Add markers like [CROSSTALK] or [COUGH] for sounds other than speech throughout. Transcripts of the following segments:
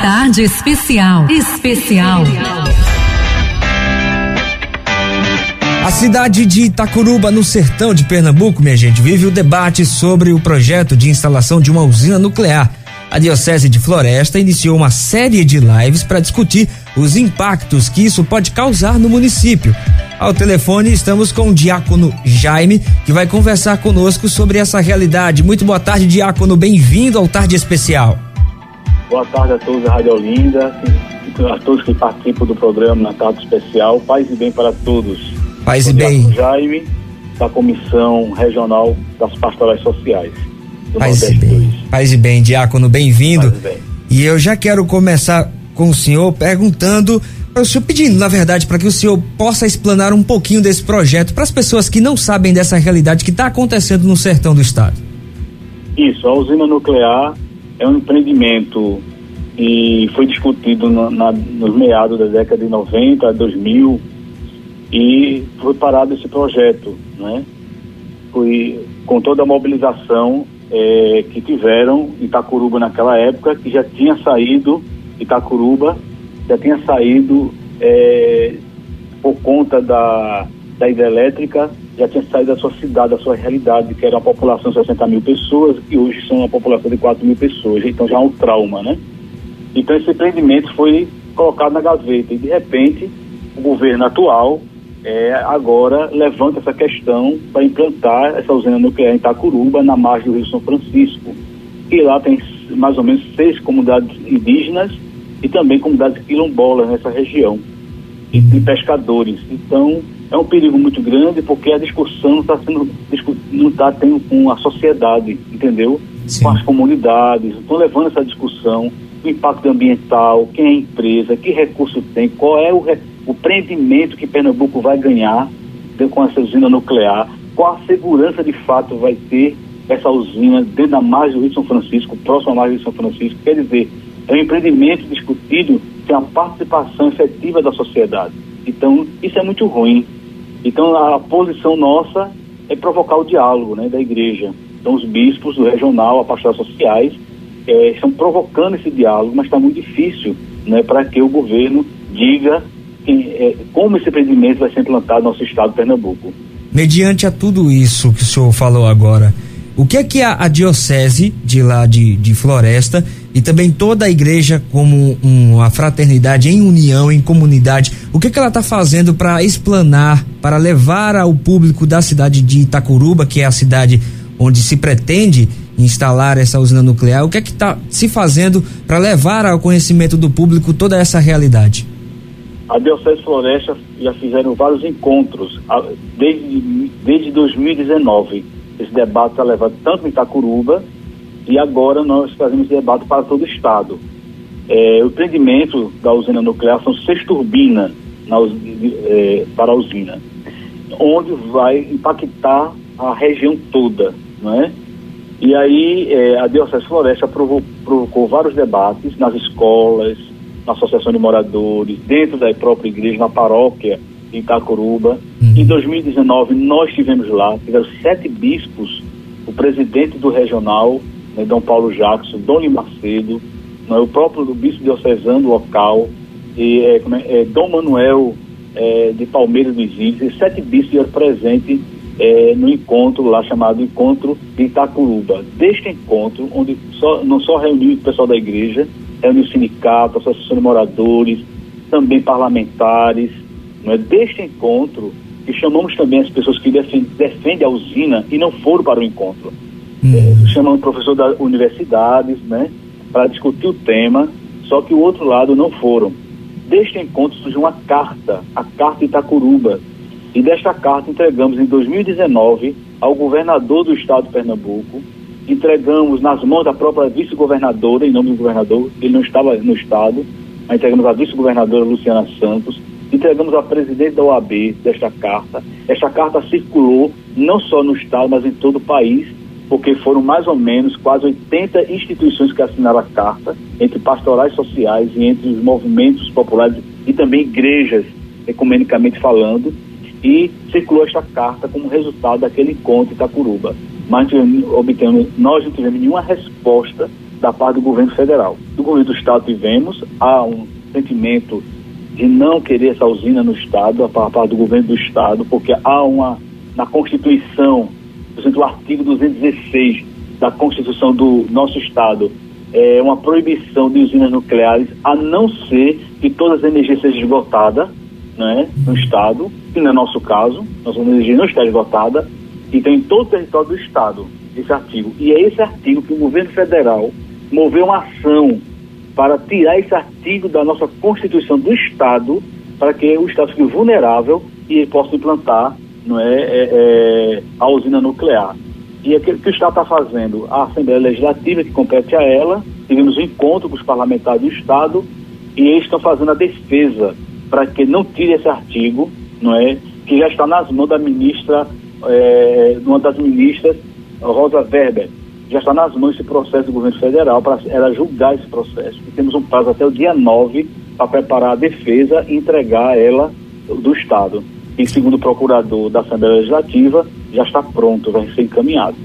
Tarde especial. Especial. A cidade de Itacuruba, no sertão de Pernambuco, minha gente, vive o debate sobre o projeto de instalação de uma usina nuclear. A Diocese de Floresta iniciou uma série de lives para discutir os impactos que isso pode causar no município. Ao telefone estamos com o diácono Jaime, que vai conversar conosco sobre essa realidade. Muito boa tarde, diácono. Bem-vindo ao Tarde Especial. Boa tarde a todos da Rádio Olinda, a todos que participam do programa na Tarde Especial. Paz e bem para todos. Paz e bem. Jaime, da Comissão Regional das Pastorais Sociais. Paz e bem. Paz e bem, diácono, bem-vindo. E eu já quero começar com o senhor perguntando, o senhor pedindo, na verdade, para que o senhor possa explanar um pouquinho desse projeto para as pessoas que não sabem dessa realidade que está acontecendo no sertão do estado. Isso, a usina nuclear é um empreendimento e foi discutido na, na, nos meados da década de 90, 2000 e foi parado esse projeto, né? Foi com toda a mobilização é, que tiveram Itacuruba naquela época, que já tinha saído, Itacuruba já tinha saído é, por conta da, da hidrelétrica, já tinha saído da sua cidade, da sua realidade, que era uma população de 60 mil pessoas, e hoje são uma população de 4 mil pessoas, então já é um trauma, né? Então esse empreendimento foi colocado na gaveta e de repente o governo atual é, agora levanta essa questão para implantar essa usina nuclear em Itacuruba, na margem do Rio São Francisco. E lá tem mais ou menos seis comunidades indígenas e também comunidades quilombolas nessa região, e, de pescadores. Então, é um perigo muito grande porque a discussão não está sendo não está tendo com a sociedade, entendeu? Sim. Com as comunidades, estão levando essa discussão, o impacto ambiental, quem é a empresa, que recurso tem, qual é o o prendimento que Pernambuco vai ganhar com essa usina nuclear, qual a segurança de fato vai ter essa usina dentro da margem do Rio de São Francisco, próximo à margem do Rio de São Francisco. Quer dizer, é um empreendimento discutido sem a participação efetiva da sociedade. Então, isso é muito ruim. Então, a posição nossa é provocar o diálogo né, da igreja. Então, os bispos do regional, a pastorais sociais, é, estão provocando esse diálogo, mas está muito difícil né, para que o governo diga é, como esse empreendimento vai ser implantado no nosso estado de Pernambuco. Mediante a tudo isso que o senhor falou agora, o que é que a, a diocese de lá de, de Floresta e também toda a igreja como um, uma fraternidade em união, em comunidade, o que que ela está fazendo para explanar, para levar ao público da cidade de Itacuruba, que é a cidade onde se pretende instalar essa usina nuclear, o que é que está se fazendo para levar ao conhecimento do público toda essa realidade? A Diocese Floresta já fizeram vários encontros desde, desde 2019. Esse debate está levado tanto em Itacuruba e agora nós fazemos debate para todo o estado. É, o empreendimento da usina nuclear são seis turbinas na, é, para a usina, onde vai impactar a região toda, não é? E aí é, a Diocese Floresta provocou, provocou vários debates nas escolas, na Associação de Moradores, dentro da própria igreja, na paróquia em Itacuruba. Uhum. Em 2019, nós estivemos lá, tiveram sete bispos, o presidente do regional, né, Dom Paulo Jackson, Dom Macedo, né, o próprio do bispo diocesano local, e, é, é, é, Dom Manuel é, de Palmeiras dos Índios, e sete bispos estiveram presentes é, no encontro lá chamado Encontro de Itacuruba. Deste encontro, onde só, não só reuniu o pessoal da igreja, reuniu o sindicato, a associação de moradores, também parlamentares. Não é? Deste encontro, que chamamos também as pessoas que defendem, defendem a usina e não foram para o encontro. Uhum. É, chamamos professor das universidades, né, para discutir o tema, só que o outro lado não foram. Deste encontro surgiu uma carta, a Carta Itacuruba, e desta carta entregamos em 2019 ao governador do estado de Pernambuco, entregamos nas mãos da própria vice-governadora, em nome do governador, ele não estava no estado, mas entregamos à vice-governadora Luciana Santos, entregamos à presidente da OAB desta carta. Esta carta circulou não só no estado, mas em todo o país, porque foram mais ou menos quase 80 instituições que assinaram a carta, entre pastorais sociais e entre os movimentos populares e também igrejas, ecumenicamente falando, e circulou esta carta como resultado daquele encontro em Itacuruba mas obtemos, nós não tivemos nenhuma resposta da parte do governo federal. Do governo do estado tivemos, há um sentimento de não querer essa usina no estado, a parte do governo do estado, porque há uma, na Constituição, exemplo, o artigo 216 da Constituição do nosso estado, é uma proibição de usinas nucleares, a não ser que todas as energias sejam esgotadas né, no estado, não é nosso caso, nossa energia não está esgotada, então em todo o território do estado, esse artigo. E é esse artigo que o governo federal moveu uma ação para tirar esse artigo da nossa Constituição do Estado, para que o Estado fique vulnerável e possa implantar não é, é, é a usina nuclear. E o que, que o Estado está fazendo? A Assembleia Legislativa, que compete a ela, tivemos um encontro com os parlamentares do Estado e eles estão fazendo a defesa para que não tire esse artigo, não é, que já está nas mãos da ministra, é, uma das ministras, Rosa Weber, já está nas mãos esse processo do governo federal para ela julgar esse processo. E temos um prazo até o dia 9 para preparar a defesa e entregar ela do Estado. E segundo o procurador da Assembleia Legislativa, já está pronto, vai ser encaminhado.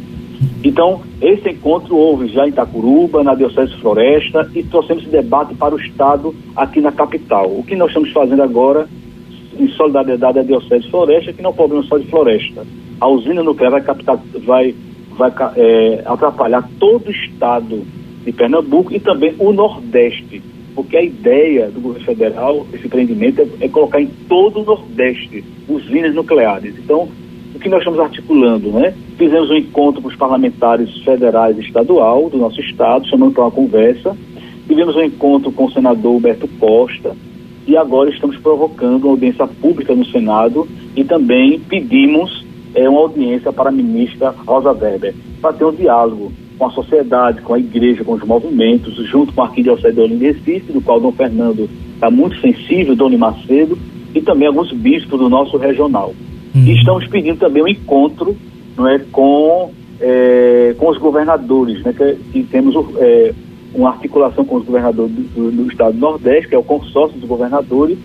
Então, esse encontro houve já em Itacuruba, na Diocese Floresta, e trouxemos esse debate para o Estado aqui na capital. O que nós estamos fazendo agora, em solidariedade à Diocese Floresta, que não é um problema só de floresta. A usina nuclear vai, captar, vai vai é, atrapalhar todo o estado de Pernambuco e também o Nordeste, porque a ideia do governo federal, esse empreendimento, é, é colocar em todo o Nordeste usinas nucleares. Então, o que nós estamos articulando, né? Fizemos um encontro com os parlamentares federais e estadual do nosso estado, chamando para uma conversa. Tivemos um encontro com o senador Humberto Costa e agora estamos provocando uma audiência pública no Senado e também pedimos é, uma audiência para a ministra Rosa Weber, para ter um diálogo com a sociedade, com a igreja, com os movimentos, junto com a Arquidiocese de Olinda Recife, do qual Dom Fernando está muito sensível, Doni Macedo, e também alguns bispos do nosso regional. Uhum. E estamos pedindo também um encontro não é, com, é, com os governadores, né, que, que temos é, uma articulação com os governadores do, do, do, estado do Nordeste, que é o consórcio dos governadores.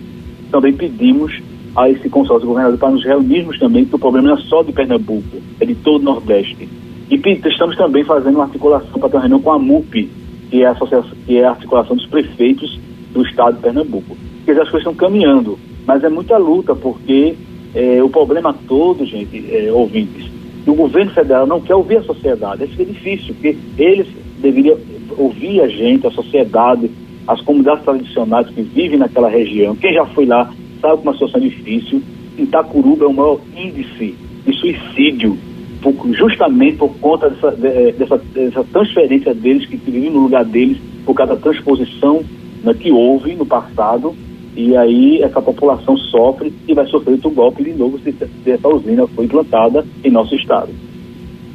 Também pedimos a esse consórcio governador para nos reunirmos também, porque o problema não é só de Pernambuco, é de todo o Nordeste. E estamos também fazendo uma articulação para ter uma reunião com a MUP, que é a, associação, que é a articulação dos prefeitos do estado de Pernambuco. Porque as coisas estão caminhando, mas é muita luta, porque é, o problema todo, gente, é, ouvintes, o governo federal não quer ouvir a sociedade. Isso é difícil, porque eles deveriam ouvir a gente, a sociedade, as comunidades tradicionais que vivem naquela região. Quem já foi lá sabe que uma situação difícil. Itacuruba é o maior índice de suicídio, por, justamente por conta dessa, eh, dessa, dessa, transferência deles, que vivem no lugar deles, por causa da transposição né, que houve no passado. E aí essa população sofre e vai sofrer outro golpe de novo se, se essa usina foi implantada em nosso estado.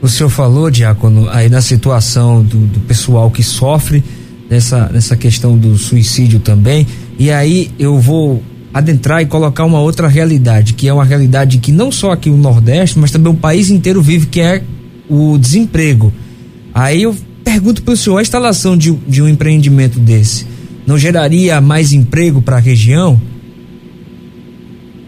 O senhor falou, Diácono, aí na situação do, do pessoal que sofre nessa, nessa questão do suicídio também. E aí eu vou adentrar e colocar uma outra realidade, que é uma realidade que não só aqui o Nordeste, mas também o país inteiro vive, que é o desemprego. Aí eu pergunto para o senhor, a instalação de, de um empreendimento desse não geraria mais emprego para a região?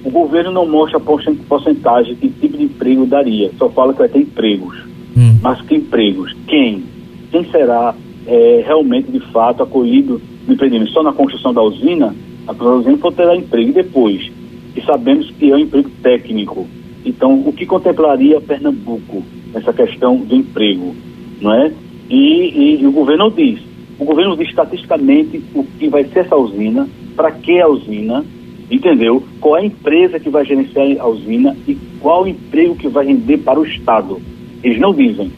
O governo não mostra porcentagem de que tipo de emprego daria, só fala que vai ter empregos. Hum. Mas que empregos? Quem? Quem será é, realmente, de fato, acolhido no empreendimento? Só na construção da usina? A usina for terá emprego depois. E sabemos que é um emprego técnico. Então, o que contemplaria Pernambuco nessa questão do emprego, não é? E, e, e o governo diz. O governo diz estatisticamente o que vai ser essa usina, para que a usina, entendeu? Qual é a empresa que vai gerenciar a usina e qual o emprego que vai render para o Estado. Eles não dizem.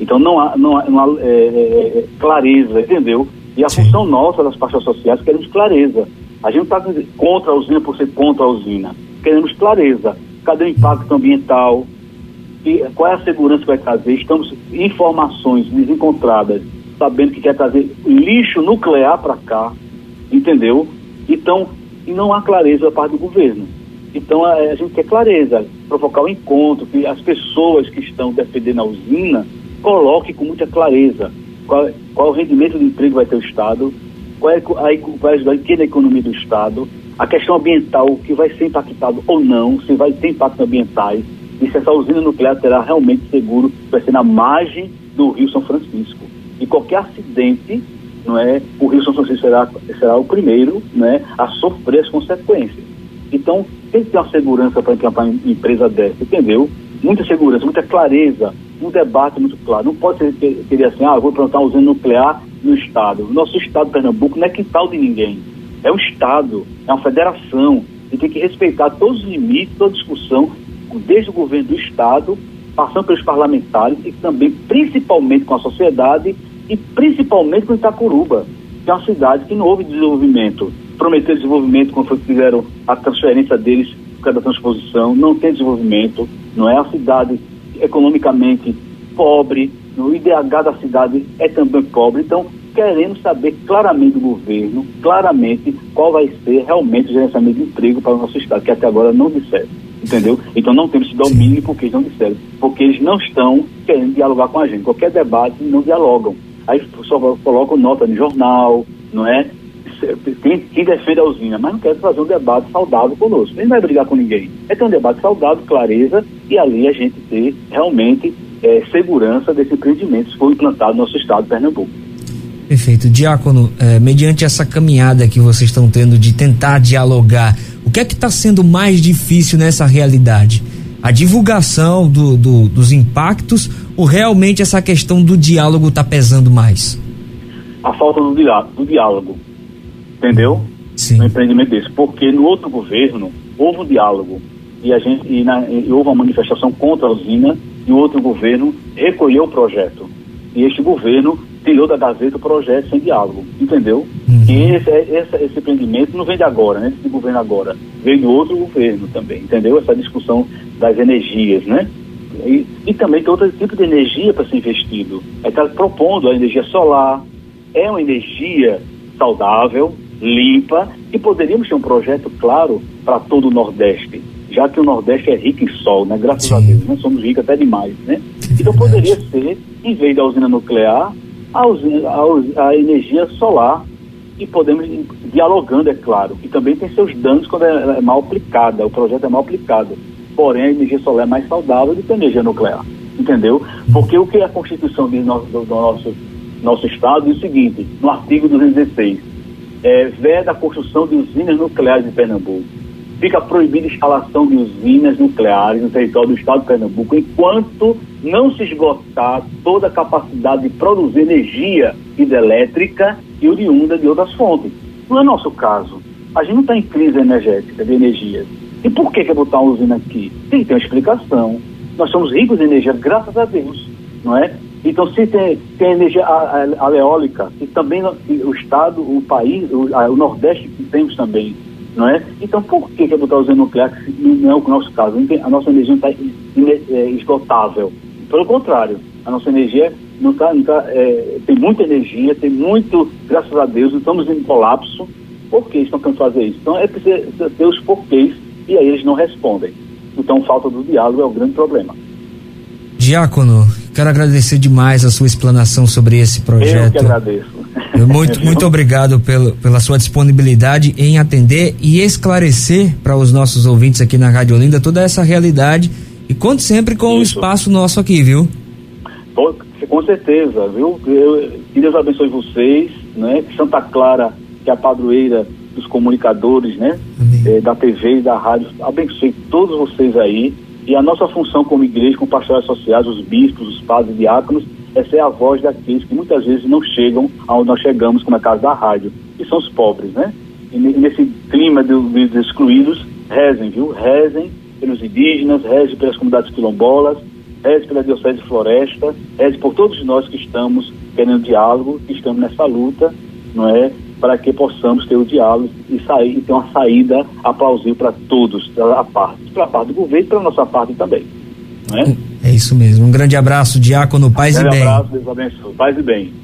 Então não há, não há, não há é, é, é clareza, entendeu? E a Sim. função nossa das partes sociais é queremos clareza. A gente não está contra a usina por ser contra a usina. Queremos clareza. Cadê o impacto ambiental? E qual é a segurança que vai trazer? Estamos informações desencontradas, sabendo que quer trazer lixo nuclear para cá, entendeu? Então, e não há clareza da parte do governo. Então, a, a gente quer clareza, provocar o um encontro, que as pessoas que estão defendendo a usina coloquem com muita clareza qual, qual o rendimento de emprego vai ter o Estado, qual é, a, vai ajudar em na economia do Estado, a questão ambiental, que vai ser impactado ou não, se vai ter impactos ambientais, e se essa usina nuclear terá realmente seguro, vai ser na margem do Rio São Francisco. E qualquer acidente, não é, o Rio São Francisco será, será o primeiro né, a sofrer as consequências. Então, tem que ter uma segurança para implantar uma empresa dessa, entendeu? Muita segurança, muita clareza, um debate muito claro. Não pode ser querer assim, ah, vou implantar uma usina nuclear no Estado. O nosso Estado Pernambuco não é quintal de ninguém. É um Estado, é uma federação. E tem que respeitar todos os limites, toda discussão, desde o governo do Estado, passando pelos parlamentares e também, principalmente com a sociedade e principalmente com Itacuruba, que é uma cidade que não houve desenvolvimento. Prometeram desenvolvimento quando fizeram a transferência deles por causa da transposição, não tem desenvolvimento, não é a cidade economicamente pobre, o IDH da cidade é também pobre, então queremos saber claramente do governo, claramente qual vai ser realmente o gerenciamento de emprego para o nosso estado, que até agora não disseram, entendeu? Então não temos esse domínio porque eles não disseram, porque eles não estão querendo dialogar com a gente. Qualquer debate não dialogam. Aí só colocam nota no jornal, não é? Quem, quem defende a usina, mas não quer fazer um debate saudável conosco. Ele não vai brigar com ninguém. É ter um debate saudável, clareza, e ali a gente ter realmente é, segurança desse empreendimento que foi implantado no nosso estado de Pernambuco. Perfeito. Diácono, é, mediante essa caminhada que vocês estão tendo de tentar dialogar, o que é que está sendo mais difícil nessa realidade? A divulgação do, do, dos impactos ou realmente essa questão do diálogo está pesando mais? A falta do, do diálogo, entendeu? Sim. No empreendimento desse. Porque no outro governo houve um diálogo e, a gente, e, na, e houve uma manifestação contra a usina e o outro governo recolheu o projeto. E este governo tirou da Gazeta o projeto sem diálogo, entendeu? Uhum. E esse, esse, esse empreendimento não vem de agora, né? Esse governo agora, veio do outro governo também, entendeu? Essa discussão das energias, né? E, e também tem outro tipo de energia para ser investido. É está propondo a energia solar, é uma energia saudável, limpa, e poderíamos ter um projeto claro para todo o Nordeste já que o Nordeste é rico em sol, né? Graças Sim. a Deus, nós somos ricos até demais, né? É então poderia ser, em vez da usina nuclear, a, usina, a, a, energia solar e podemos dialogando, é claro, que também tem seus danos quando é, é mal aplicada, o projeto é mal aplicado. Porém, a energia solar é mais saudável do que a energia nuclear, entendeu? Porque o que a Constituição diz do, do nosso, nosso Estado diz o seguinte, no artigo 216, é, veda a construção de usinas nucleares em Pernambuco fica proibida a instalação de usinas nucleares no território do estado de Pernambuco enquanto não se esgotar toda a capacidade de produzir energia hidrelétrica e oriunda de outras fontes. Não é nosso caso. A gente não está em crise energética de energia. E por que quer botar uma usina aqui? Tem que ter uma explicação. Nós somos ricos em energia, graças a Deus, não é? Então, se tem, tem energia aleólica, e também o Estado, o país, o, o Nordeste temos também não é? Então, por que quer botar usina nuclear se não é o nosso caso? A nossa energia não está é, esgotável. Pelo contrário, a nossa energia não está, não tá, é, tem muita energia, tem muito, graças a Deus, estamos em colapso. Por que estão querendo fazer isso? Então, é preciso ter os porquês e aí eles não respondem. Então, falta do diálogo é o grande problema. Diácono, quero agradecer demais a sua explanação sobre esse projeto. Eu que agradeço. [LAUGHS] Muito, muito obrigado pelo, pela sua disponibilidade em atender e esclarecer para os nossos ouvintes aqui na Rádio Olinda toda essa realidade e conte sempre com o espaço nosso aqui, viu? Com certeza, viu? Eu, que Deus abençoe vocês, né? Que Santa Clara, que é a padroeira dos comunicadores, né? Eh, da TV e da rádio, abençoe todos vocês aí. E a nossa função como igreja, com pastores associados, os bispos, os padres, diáconos, essa é a voz daqueles que muitas vezes não chegam aonde nós chegamos, como é o caso da rádio, que são os pobres, né? E nesse clima de, de excluídos, rezem, viu? Rezem pelos indígenas, rezem pelas comunidades quilombolas, rezem pela Diocese de Floresta, rezem por todos nós que estamos querendo diálogo, que estamos nessa luta, não é? Para que possamos ter o diálogo e sair e ter uma saída aplausível para todos, para parte, para a parte do governo e para a nossa parte também. Não é? [LAUGHS] É isso mesmo. Um grande abraço, Diácono Paz um e Bem. Um abraço, Deus abençoe. Paz e Bem.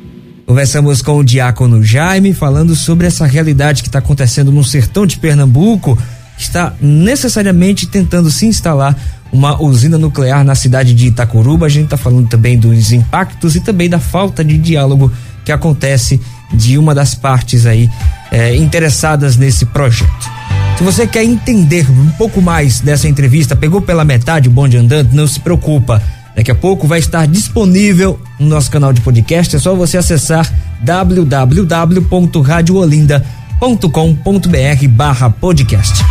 Conversamos com o Diácono Jaime, falando sobre essa realidade que está acontecendo no sertão de Pernambuco, que está necessariamente tentando se instalar uma usina nuclear na cidade de Itacuruba. A gente está falando também dos impactos e também da falta de diálogo que acontece de uma das partes aí eh, interessadas nesse projeto. Se você quer entender um pouco mais dessa entrevista, pegou pela metade o bonde andando, não se preocupa. Daqui a pouco vai estar disponível no nosso canal de podcast. É só você acessar www.radioolinda.com.br barra podcast.